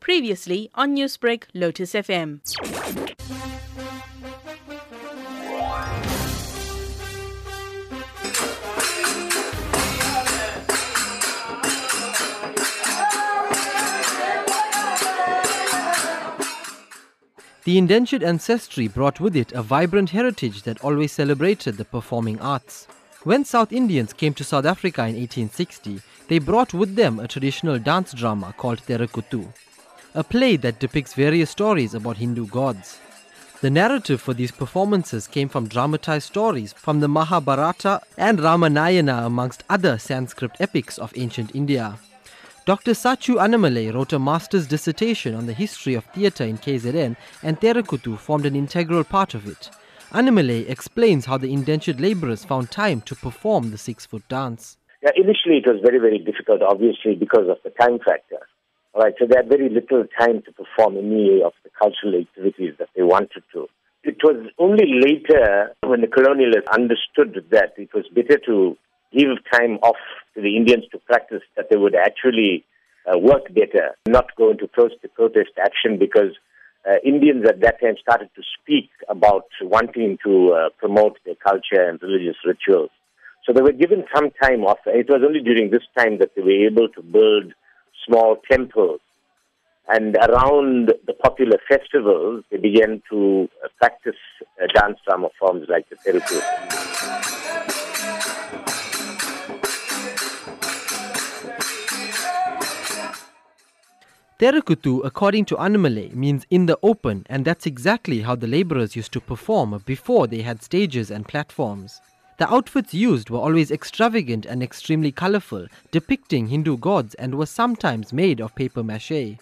Previously on Newsbreak, Lotus FM. The indentured ancestry brought with it a vibrant heritage that always celebrated the performing arts. When South Indians came to South Africa in 1860, they brought with them a traditional dance drama called Terukkuthu, a play that depicts various stories about Hindu gods. The narrative for these performances came from dramatized stories from the Mahabharata and Ramayana amongst other Sanskrit epics of ancient India. Dr. Sachu Annamalai wrote a master's dissertation on the history of theatre in KZN and Terukkuthu formed an integral part of it. Annamalai explains how the indentured labourers found time to perform the six-foot dance. Yeah, initially it was very, very difficult, obviously, because of the time factor. All right, so they had very little time to perform any of the cultural activities that they wanted to. It was only later when the colonialists understood that it was better to give time off to the Indians to practice that they would actually uh, work better, not go into protest action because uh, Indians at that time started to speak about wanting to uh, promote their culture and religious rituals. So they were given some time off. It was only during this time that they were able to build small temples. And around the popular festivals, they began to uh, practice uh, dance drama forms like the Terukkuthu. Terukkuthu, according to Annamalai, means in the open, and that's exactly how the labourers used to perform before they had stages and platforms. The outfits used were always extravagant and extremely colourful, depicting Hindu gods, and were sometimes made of paper mache.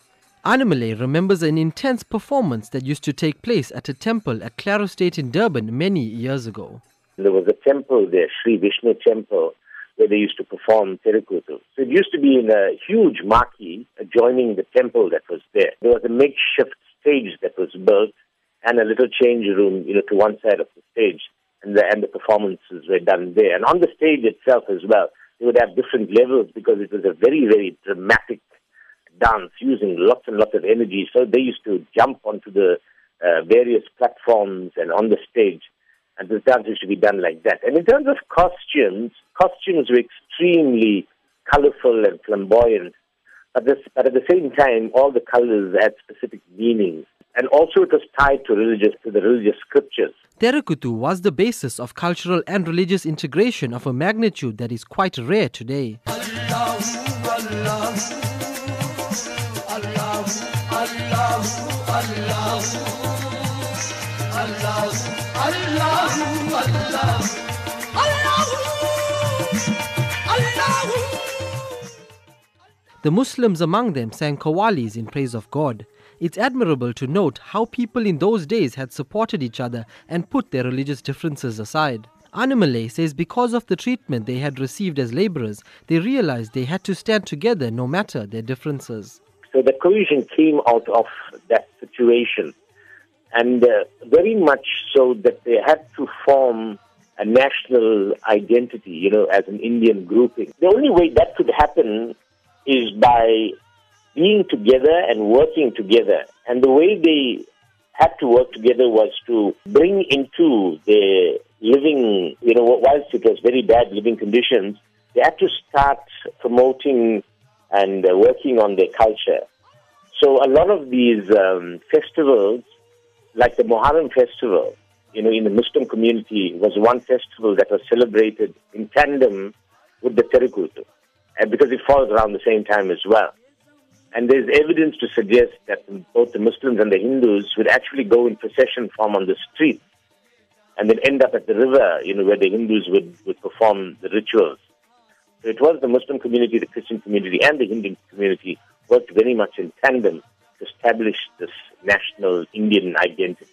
Annamalai remembers an intense performance that used to take place at a temple at Clare Estate in Durban many years ago. There was a temple there, Sri Vishnu Temple, where they used to perform Terukkuthu. So it used to be in a huge marquee adjoining the temple that was there. There was a makeshift stage that was built and a little change room, you know, to one side of the stage, and the and the performances were done there. And on the stage itself as well, they would have different levels because it was a very very dramatic dance using lots and lots of energy. So they used to jump onto the uh, various platforms and on the stage and the dance used to be done like that. And in terms of costumes, costumes were extremely colorful and flamboyant, but, this, but at the same time, all the colors had specific meanings. And also it was tied to religious to the religious scriptures. Terukkuthu was the basis of cultural and religious integration of a magnitude that is quite rare today. The Muslims among them sang qawwalis in praise of God. It's admirable to note how people in those days had supported each other and put their religious differences aside. Annamalai says because of the treatment they had received as laborers, they realized they had to stand together no matter their differences. So the cohesion came out of that situation, and uh, very much so that they had to form a national identity, you know, as an Indian grouping. The only way that could happen is by being together and working together. And the way they had to work together was to bring into the living, you know, whilst it was very bad living conditions, they had to start promoting and uh, working on their culture. So a lot of these um, festivals, like the Muharram festival, you know, in the Muslim community, was one festival that was celebrated in tandem with the Terukkuthu because it falls around the same time as well. And there's evidence to suggest that both the Muslims and the Hindus would actually go in procession form on the street and then end up at the river, you know, where the Hindus would, would perform the rituals. So it was the Muslim community, the Christian community, and the Hindu community worked very much in tandem to establish this national Indian identity.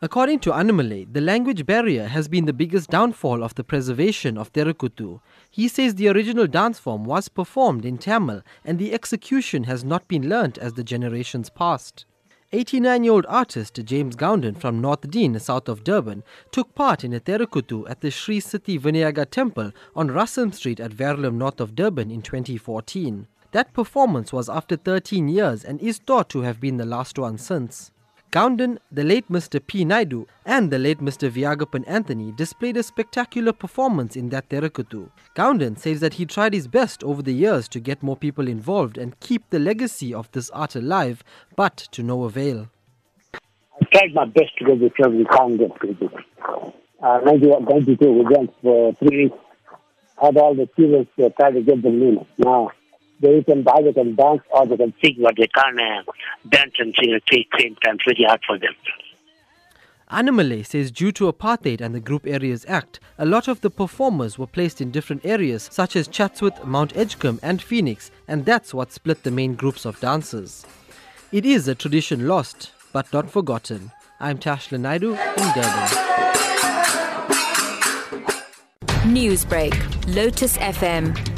According to Annamalai, the language barrier has been the biggest downfall of the preservation of Terukkuthu. He says the original dance form was performed in Tamil and the execution has not been learnt as the generations passed. 89 year old artist James Gounden from Northdene, south of Durban, took part in a Terukkuthu at the Sri Siti Vinayaga Temple on Russell Street at Verulam, north of Durban in 2014. That performance was after 13 years and is thought to have been the last one since. Gounden, the late Mr. P. Naidu, and the late Mr. Viagapan Anthony displayed a spectacular performance in that Terukkuthu. Gounden says that he tried his best over the years to get more people involved and keep the legacy of this art alive, but to no avail. I tried my best to get the film, we can't get people. Uh, 92, we went for three weeks, had all the students uh, try to get them in. Now, they can either can dance or they can sing, but they can't uh, dance and sing at the same time. It's very hard for them. Annamalai says due to apartheid and the Group Areas Act, a lot of the performers were placed in different areas such as Chatsworth, Mount Edgecombe and Phoenix, and that's what split the main groups of dancers. It is a tradition lost, but not forgotten. I'm Tashlan Naidoo in Durban. Newsbreak, Lotus FM,